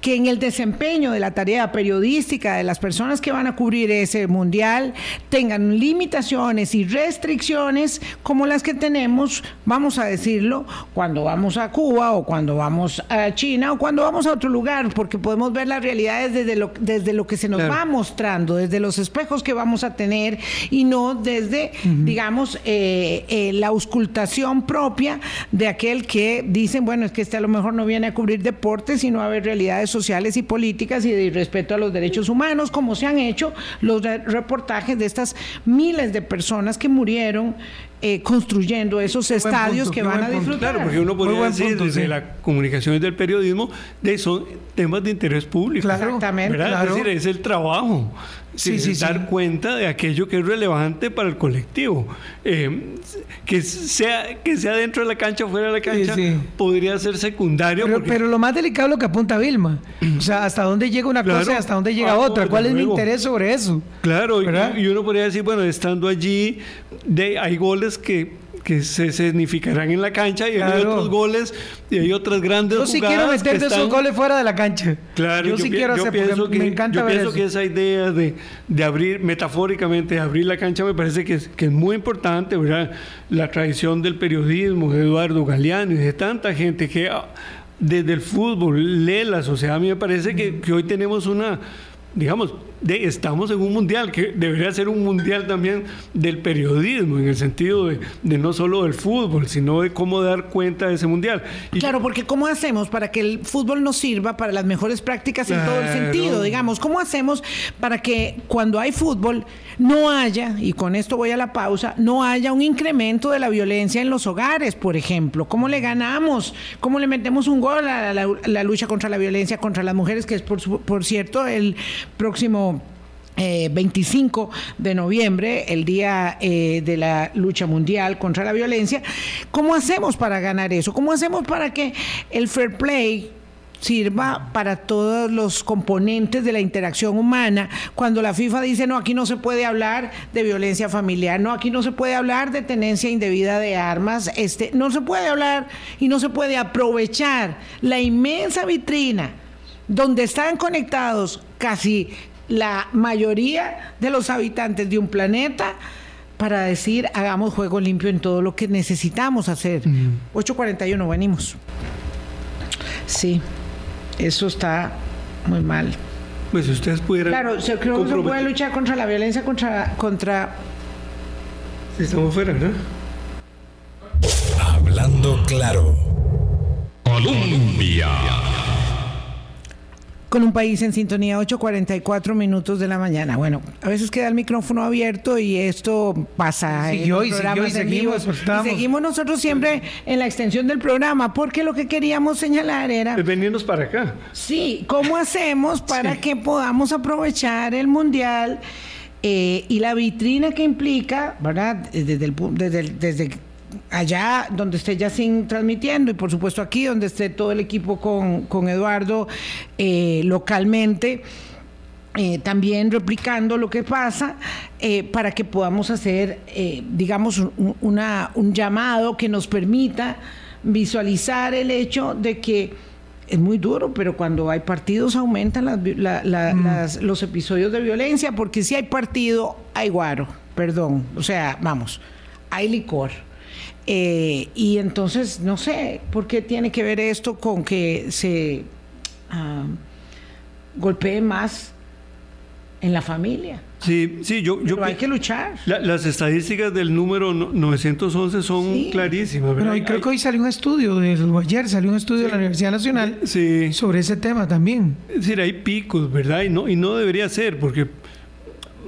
que en el desempeño de la tarea periodística de las personas que van a cubrir ese mundial tengan limitaciones y restricciones como las que tenemos, vamos a decirlo, cuando vamos a Cuba o cuando vamos a China o cuando vamos a otro lugar, porque podemos ver las realidades desde lo, desde lo que se nos va mostrando, desde los espejos que vamos a tener y no desde, digamos, eh, eh, la auscultación propia de aquel que dicen, bueno, es que este a lo mejor no viene a cubrir deportes, sino a ver realidades sociales y políticas y de respeto a los derechos humanos, como se han hecho los reportajes de estas miles de personas que murieron eh, construyendo esos estadios que van a disfrutar. Claro, porque uno podría decir desde la comunicación y del periodismo, de son temas de interés público. Claro, Exactamente. Es decir, es el trabajo. Sí, sí, dar cuenta de aquello que es relevante para el colectivo. Eh, que, sea, que sea dentro de la cancha o fuera de la cancha podría ser secundario. Pero, lo más delicado es lo que apunta Vilma. O sea, hasta dónde llega una cosa y hasta dónde llega ah, otra. ¿Cuál es mi interés sobre eso? Claro, y, uno podría decir, bueno, estando allí, de, hay goles que que se significarán en la cancha y hay otros goles y hay otras grandes yo sí quiero meter de esos goles fuera de la cancha. Claro yo, sí quiero hacer pienso que, me encanta yo pienso que esa idea de, de, abrir metafóricamente de abrir la cancha me parece que es, que es muy importante ¿verdad? la tradición del periodismo de Eduardo Galeano y de tanta gente que ah, desde el fútbol lee la sociedad a mí me parece que, que hoy tenemos una digamos, de, estamos en un mundial, que debería ser un mundial también del periodismo, en el sentido de, no solo del fútbol, sino de cómo dar cuenta de ese mundial. claro, porque ¿cómo hacemos para que el fútbol nos sirva para las mejores prácticas en todo el sentido? Digamos, ¿cómo hacemos para que cuando hay fútbol no haya, y con esto voy a la pausa, no haya un incremento de la violencia en los hogares, por ejemplo? ¿Cómo le ganamos? ¿Cómo le metemos un gol a la, lucha contra la violencia contra las mujeres, que es, por, por cierto, el próximo 25 eh, de noviembre, el Día eh, de la Lucha Mundial contra la Violencia. ¿Cómo hacemos para ganar eso? ¿Cómo hacemos para que el fair play sirva para todos los componentes de la interacción humana. Cuando la FIFA dice, no, aquí no se puede hablar de violencia familiar, no, aquí no se puede hablar de tenencia indebida de armas, este, no se puede hablar y no se puede aprovechar la inmensa vitrina donde están conectados casi la mayoría de los habitantes de un planeta para decir hagamos juego limpio en todo lo que necesitamos hacer. 8.41, venimos. Sí, eso está muy mal. Pues ustedes pudieran... Claro, creo que se puede luchar contra la violencia contra, contra Estamos fuera, ¿no? Hablando claro. Colombia. Con un país en sintonía, 8.44 minutos de la mañana. Bueno, a veces queda el micrófono abierto y esto pasa. Siguió y siguió y seguimos, y seguimos nosotros siempre en la extensión del programa, porque lo que queríamos señalar era... venirnos para acá. Sí, ¿cómo hacemos para que podamos aprovechar el Mundial eh, y la vitrina que implica, ¿verdad? Desde, el, desde, desde allá donde esté ya sin transmitiendo y por supuesto aquí donde esté todo el equipo con, Eduardo eh, localmente. Eh, también replicando lo que pasa eh, para que podamos hacer, digamos, un, una, un llamado que nos permita visualizar el hecho de que es muy duro, pero cuando hay partidos aumentan mm. los episodios de violencia, porque si hay partido, hay guaro, perdón, o sea, vamos, hay licor. Eh, y entonces, no sé, ¿por qué tiene que ver esto con que se ah, golpee más en la familia? Sí, sí, yo... yo hay que luchar. las estadísticas del número 911 son clarísimas. Pero creo que hoy salió un estudio, de, ayer salió un estudio de la Universidad Nacional sobre ese tema también. Es decir, hay picos, ¿verdad? Y no, y no debería ser, porque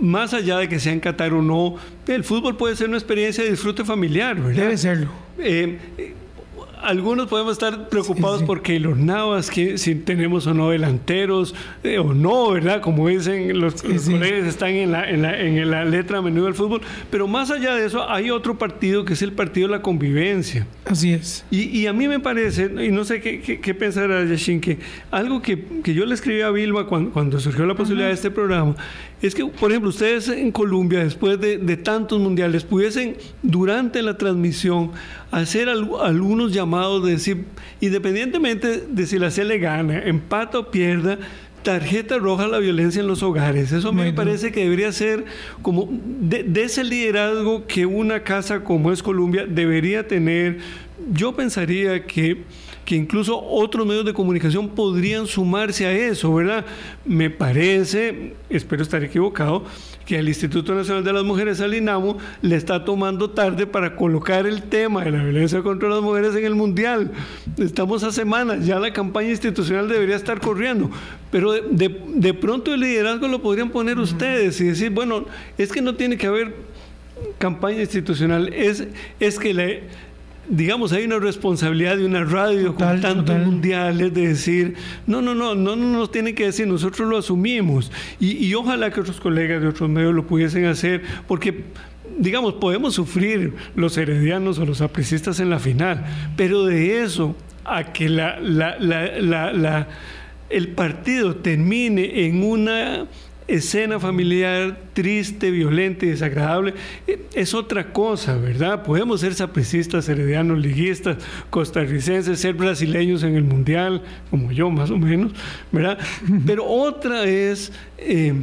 más allá de que sea en Qatar o no, el fútbol puede ser una experiencia de disfrute familiar, ¿verdad? Debe serlo. Eh, algunos podemos estar preocupados porque los Navas, que si tenemos o no delanteros eh, o no, ¿verdad? Como dicen los, colegas, están en la, en, la, en la letra menú del fútbol. Pero más allá de eso, hay otro partido que es el partido de la convivencia. Así es. Y, y a mí me parece, y no sé qué, qué, qué pensará Yashin, que algo que, que, yo le escribí a Vilma cuando, cuando surgió la posibilidad de este programa, es que, por ejemplo, ustedes en Colombia, después de, de tantos mundiales, pudiesen durante la transmisión hacer algunos llamados de decir, independientemente de si la C le gana, empata o pierda, tarjeta roja a la violencia en los hogares. Eso me parece que debería ser como de, ese liderazgo que una casa como es Colombia debería tener. Yo pensaría que que incluso otros medios de comunicación podrían sumarse a eso, ¿verdad? Me parece, espero estar equivocado, que el Instituto Nacional de las Mujeres, al INAMO, le está tomando tarde para colocar el tema de la violencia contra las mujeres en el Mundial. Estamos a semanas, ya la campaña institucional debería estar corriendo, pero de, pronto el liderazgo lo podrían poner ustedes y decir, bueno, es que no tiene que haber campaña institucional, es, es que le digamos, hay una responsabilidad de una radio con tantos mundiales de decir, no, no, no, no, no nos tiene que decir, nosotros lo asumimos. Y, ojalá que otros colegas de otros medios lo pudiesen hacer, porque digamos, podemos sufrir los heredianos o los aprecistas en la final, pero de eso a que la, la, la, el partido termine en una escena familiar triste, violenta y desagradable, eh, es otra cosa, ¿verdad? Podemos ser sapricistas, heredianos, liguistas, costarricenses, ser brasileños en el Mundial, como yo más o menos, ¿verdad? Pero otra es eh,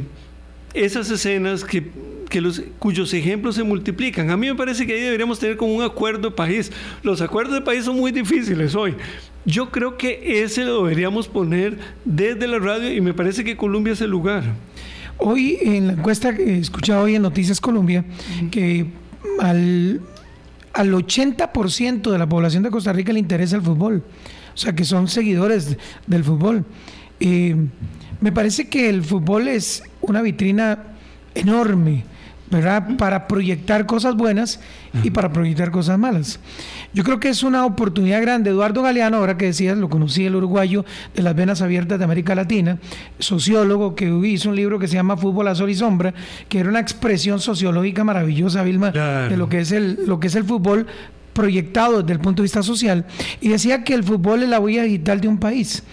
esas escenas que, que los, cuyos ejemplos se multiplican. A mí me parece que ahí deberíamos tener como un acuerdo de país. Los acuerdos de país son muy difíciles hoy. Yo creo que ese lo deberíamos poner desde la radio y me parece que Colombia es el lugar. Hoy en la encuesta que he escuchado hoy en Noticias Colombia, que al, al 80% de la población de Costa Rica le interesa el fútbol, o sea que son seguidores del fútbol. Eh, me parece que el fútbol es una vitrina enorme, ¿verdad? Para proyectar cosas buenas y para proyectar cosas malas. Yo creo que es una oportunidad grande. Eduardo Galeano, ahora que decías, lo conocí, el uruguayo de las venas abiertas de América Latina, sociólogo que hizo un libro que se llama Fútbol a Sol y Sombra, que era una expresión sociológica maravillosa, Vilma, de lo que es el, lo que es el fútbol proyectado desde el punto de vista social, y decía que el fútbol es la huella digital de un país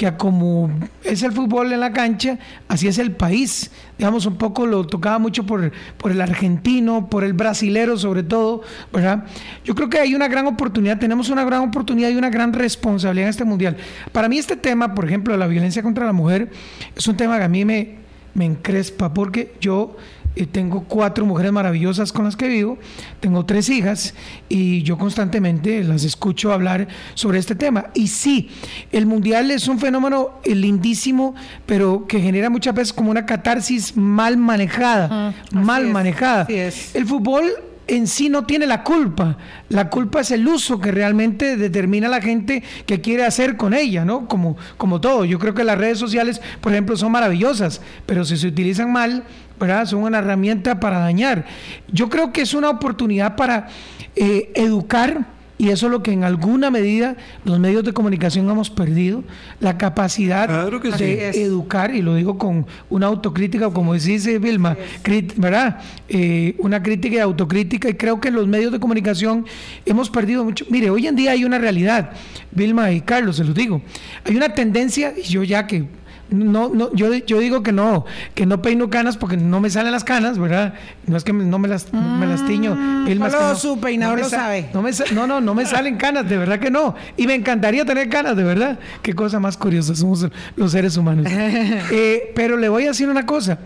que como es el fútbol en la cancha, así es el país. Digamos, un poco lo tocaba mucho por, por el argentino, por el brasilero sobre todo, ¿verdad? Yo creo que hay una gran oportunidad, tenemos una gran oportunidad y una gran responsabilidad en este mundial. Para mí este tema, por ejemplo, la violencia contra la mujer, es un tema que a mí me, me encrespa porque yo tengo cuatro mujeres maravillosas con las que vivo, tengo tres hijas y yo constantemente las escucho hablar sobre este tema. Y sí, el mundial es un fenómeno lindísimo, pero que genera muchas veces como una catarsis mal manejada, mal manejada. El fútbol en sí no tiene la culpa. La culpa es el uso que realmente determina la gente que quiere hacer con ella, ¿no? Como, como todo. Yo creo que las redes sociales, por ejemplo, son maravillosas, pero si se utilizan mal, ¿verdad? Son una herramienta para dañar. Yo creo que es una oportunidad para eh, educar y eso es lo que en alguna medida los medios de comunicación hemos perdido, la capacidad de educar, y lo digo con una autocrítica, como dice Vilma, ¿verdad? Eh, una crítica y autocrítica, y creo que los medios de comunicación hemos perdido mucho. Mire, hoy en día hay una realidad, Vilma y Carlos, se los digo, hay una tendencia, y yo ya que no, no, yo, yo digo que no, que no peino canas porque no me salen las canas, ¿verdad? No es que no me las, me las tiño. Mm, no, su peinador lo sabe. No, me, no, no, no me salen canas, de verdad que no. Y me encantaría tener canas, de verdad. Qué cosa más curiosa somos los seres humanos. Eh, pero le voy a decir una cosa.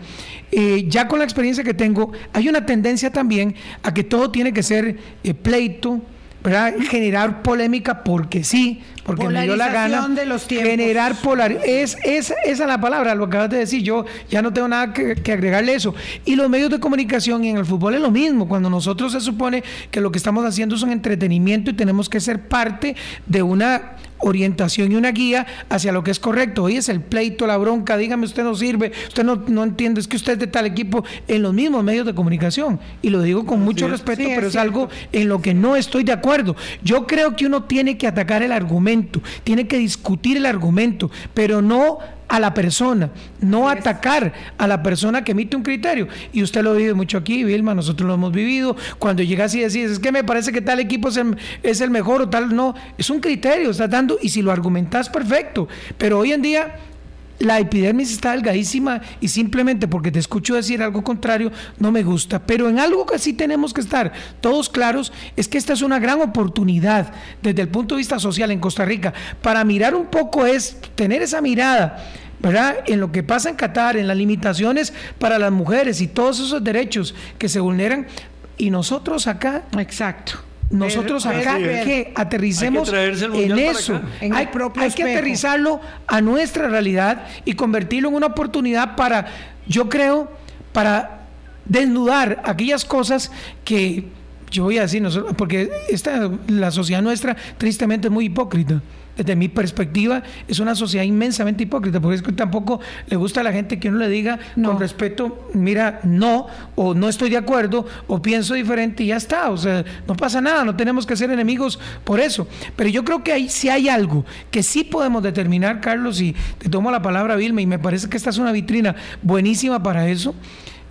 Eh, ya con la experiencia que tengo, hay una tendencia también a que todo tiene que ser eh, pleito, generar polémica porque sí, porque me dio la gana. De los generar polar es, es, esa es la palabra, lo que acabas de decir. Yo ya no tengo nada que, que, agregarle eso. Y los medios de comunicación y en el fútbol es lo mismo. Cuando nosotros se supone que lo que estamos haciendo es un entretenimiento y tenemos que ser parte de una orientación y una guía hacia lo que es correcto. Hoy es el pleito, la bronca, dígame, usted no sirve, usted no, no entiende, es que usted es de tal equipo en los mismos medios de comunicación. Y lo digo con mucho respeto, pero es, algo en lo que no estoy de acuerdo. Yo creo que uno tiene que atacar el argumento, tiene que discutir el argumento, pero no a la persona, no atacar a la persona que emite un criterio. Y usted lo vive mucho aquí, Vilma, nosotros lo hemos vivido. Cuando llegas y decís, es que me parece que tal equipo es el, mejor o tal, no, es un criterio, estás dando, y si lo argumentas, perfecto. Pero hoy en día la epidermis está delgadísima y simplemente porque te escucho decir algo contrario no me gusta. Pero en algo que sí tenemos que estar todos claros es que esta es una gran oportunidad desde el punto de vista social en Costa Rica para mirar un poco es tener esa mirada. ¿verdad? En lo que pasa en Qatar, en las limitaciones para las mujeres y todos esos derechos que se vulneran, y nosotros acá. Exacto nosotros acá que aterricemos en eso. hay, que aterrizarlo a nuestra realidad y convertirlo en una oportunidad para, yo creo, para desnudar aquellas cosas que yo voy a decir, porque esta, la sociedad nuestra tristemente es muy hipócrita desde mi perspectiva, es una sociedad inmensamente hipócrita, porque es que tampoco le gusta a la gente que uno le diga con respeto, mira, no, o no estoy de acuerdo, o pienso diferente y ya está. O sea, no pasa nada, no tenemos que ser enemigos por eso. Pero yo creo que ahí sí hay algo que sí podemos determinar, Carlos, y te tomo la palabra, Vilma, y me parece que esta es una vitrina buenísima para eso,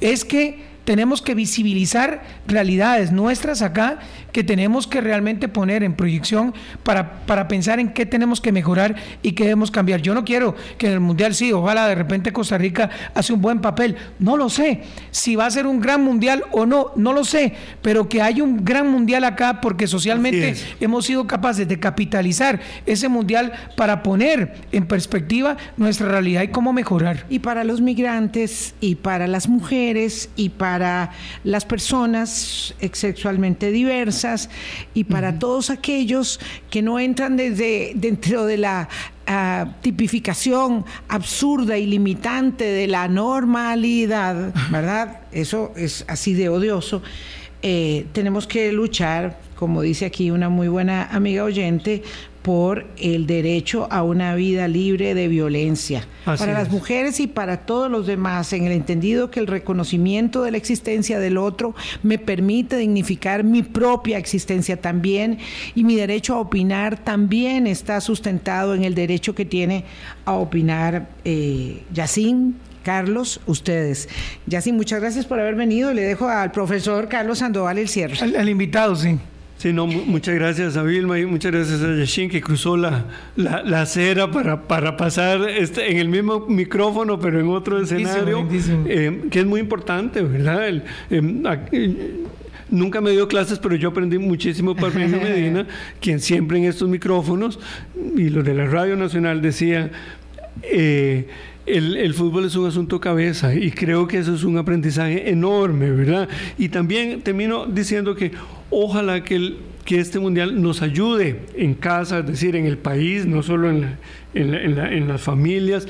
es que tenemos que visibilizar realidades nuestras acá que tenemos que realmente poner en proyección para, para pensar en qué tenemos que mejorar y qué debemos cambiar. Yo no quiero que en el Mundial sí, ojalá de repente Costa Rica hace un buen papel. No lo sé. Si va a ser un gran Mundial o no, no lo sé. Pero que haya un gran Mundial acá porque socialmente hemos sido capaces de capitalizar ese Mundial para poner en perspectiva nuestra realidad y cómo mejorar. Y para los migrantes y para las mujeres y para las personas sexualmente diversas y para todos aquellos que no entran desde dentro de la ah, tipificación absurda y limitante de la normalidad, ¿verdad? Eso es así de odioso. Eh, tenemos que luchar, como dice aquí una muy buena amiga oyente, por el derecho a una vida libre de violencia. para las mujeres y para todos los demás, en el entendido que el reconocimiento de la existencia del otro me permite dignificar mi propia existencia también y mi derecho a opinar también está sustentado en el derecho que tiene a opinar eh, Yacín, Carlos, ustedes. Yacín, muchas gracias por haber venido. Le dejo al profesor Carlos Sandoval el cierre. al invitado, sí. Sí, no, muchas gracias a Vilma y muchas gracias a Yashin que cruzó la, la, acera para, para pasar este, en el mismo micrófono, pero en otro escenario, eh, que es muy importante, ¿verdad? Em, nunca me dio clases, pero yo aprendí muchísimo por Medina, quien siempre en estos micrófonos, y los de la Radio Nacional decía, eh, el, el, fútbol es un asunto cabeza y creo que eso es un aprendizaje enorme, ¿verdad? Y también termino diciendo que ojalá que, que este mundial nos ayude en casa, es decir, en el país, no solo en, en, en las familias,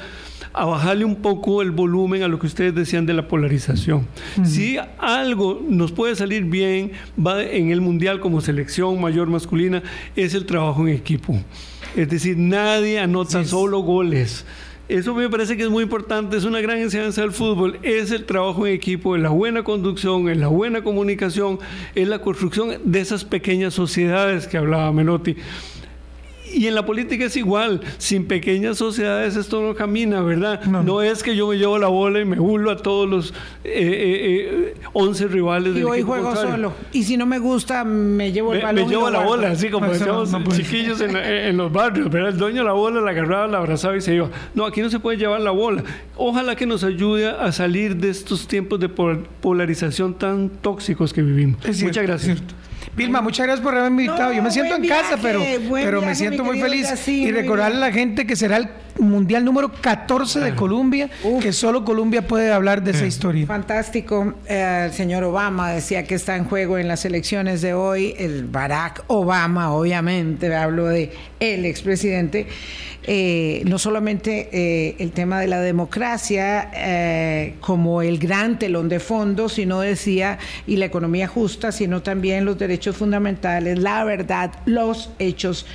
a bajarle un poco el volumen a lo que ustedes decían de la polarización. Si algo nos puede salir bien va en el Mundial como selección mayor masculina, es el trabajo en equipo. Es decir, nadie anota solo goles. Eso me parece que es muy importante, es una gran enseñanza del fútbol, es el trabajo en equipo, es la buena conducción, es la buena comunicación, es la construcción de esas pequeñas sociedades que hablaba Menotti. Y en la política es igual, sin pequeñas sociedades esto no camina, ¿verdad? No, es que yo me llevo la bola y me hulo a todos los 11 eh, eh, eh rivales y hoy juego solo. Y si no me gusta, me llevo el balón. Me llevo la bola, así como decíamos chiquillos en, los barrios, ¿verdad? El dueño de la bola la agarraba, la abrazaba y se iba. No, aquí no se puede llevar la bola. Ojalá que nos ayude a salir de estos tiempos de polarización tan tóxicos que vivimos. Muchas gracias. Vilma, muchas gracias por haberme invitado. Yo me siento en casa, pero, pero me siento muy feliz. y recordarle a la gente que será el mundial número 14 de Colombia, que solo Colombia puede hablar de esa historia. Fantástico. Eh, el señor Obama decía que está en juego en las elecciones de hoy. El Barack Obama, obviamente, hablo de el expresidente. Eh, no solamente eh, el tema de la democracia eh, como el gran telón de fondo, sino decía, y la economía justa, sino también los derechos fundamentales, la verdad, los hechos,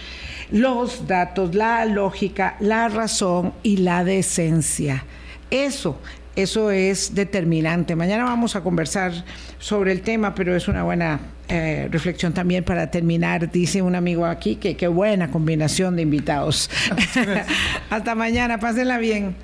los datos, la lógica, la razón y la decencia. Eso eso es determinante. Mañana vamos a conversar sobre el tema, pero es una buena eh, reflexión también para terminar. Dice un amigo aquí que qué buena combinación de invitados. Hasta mañana, pásenla bien.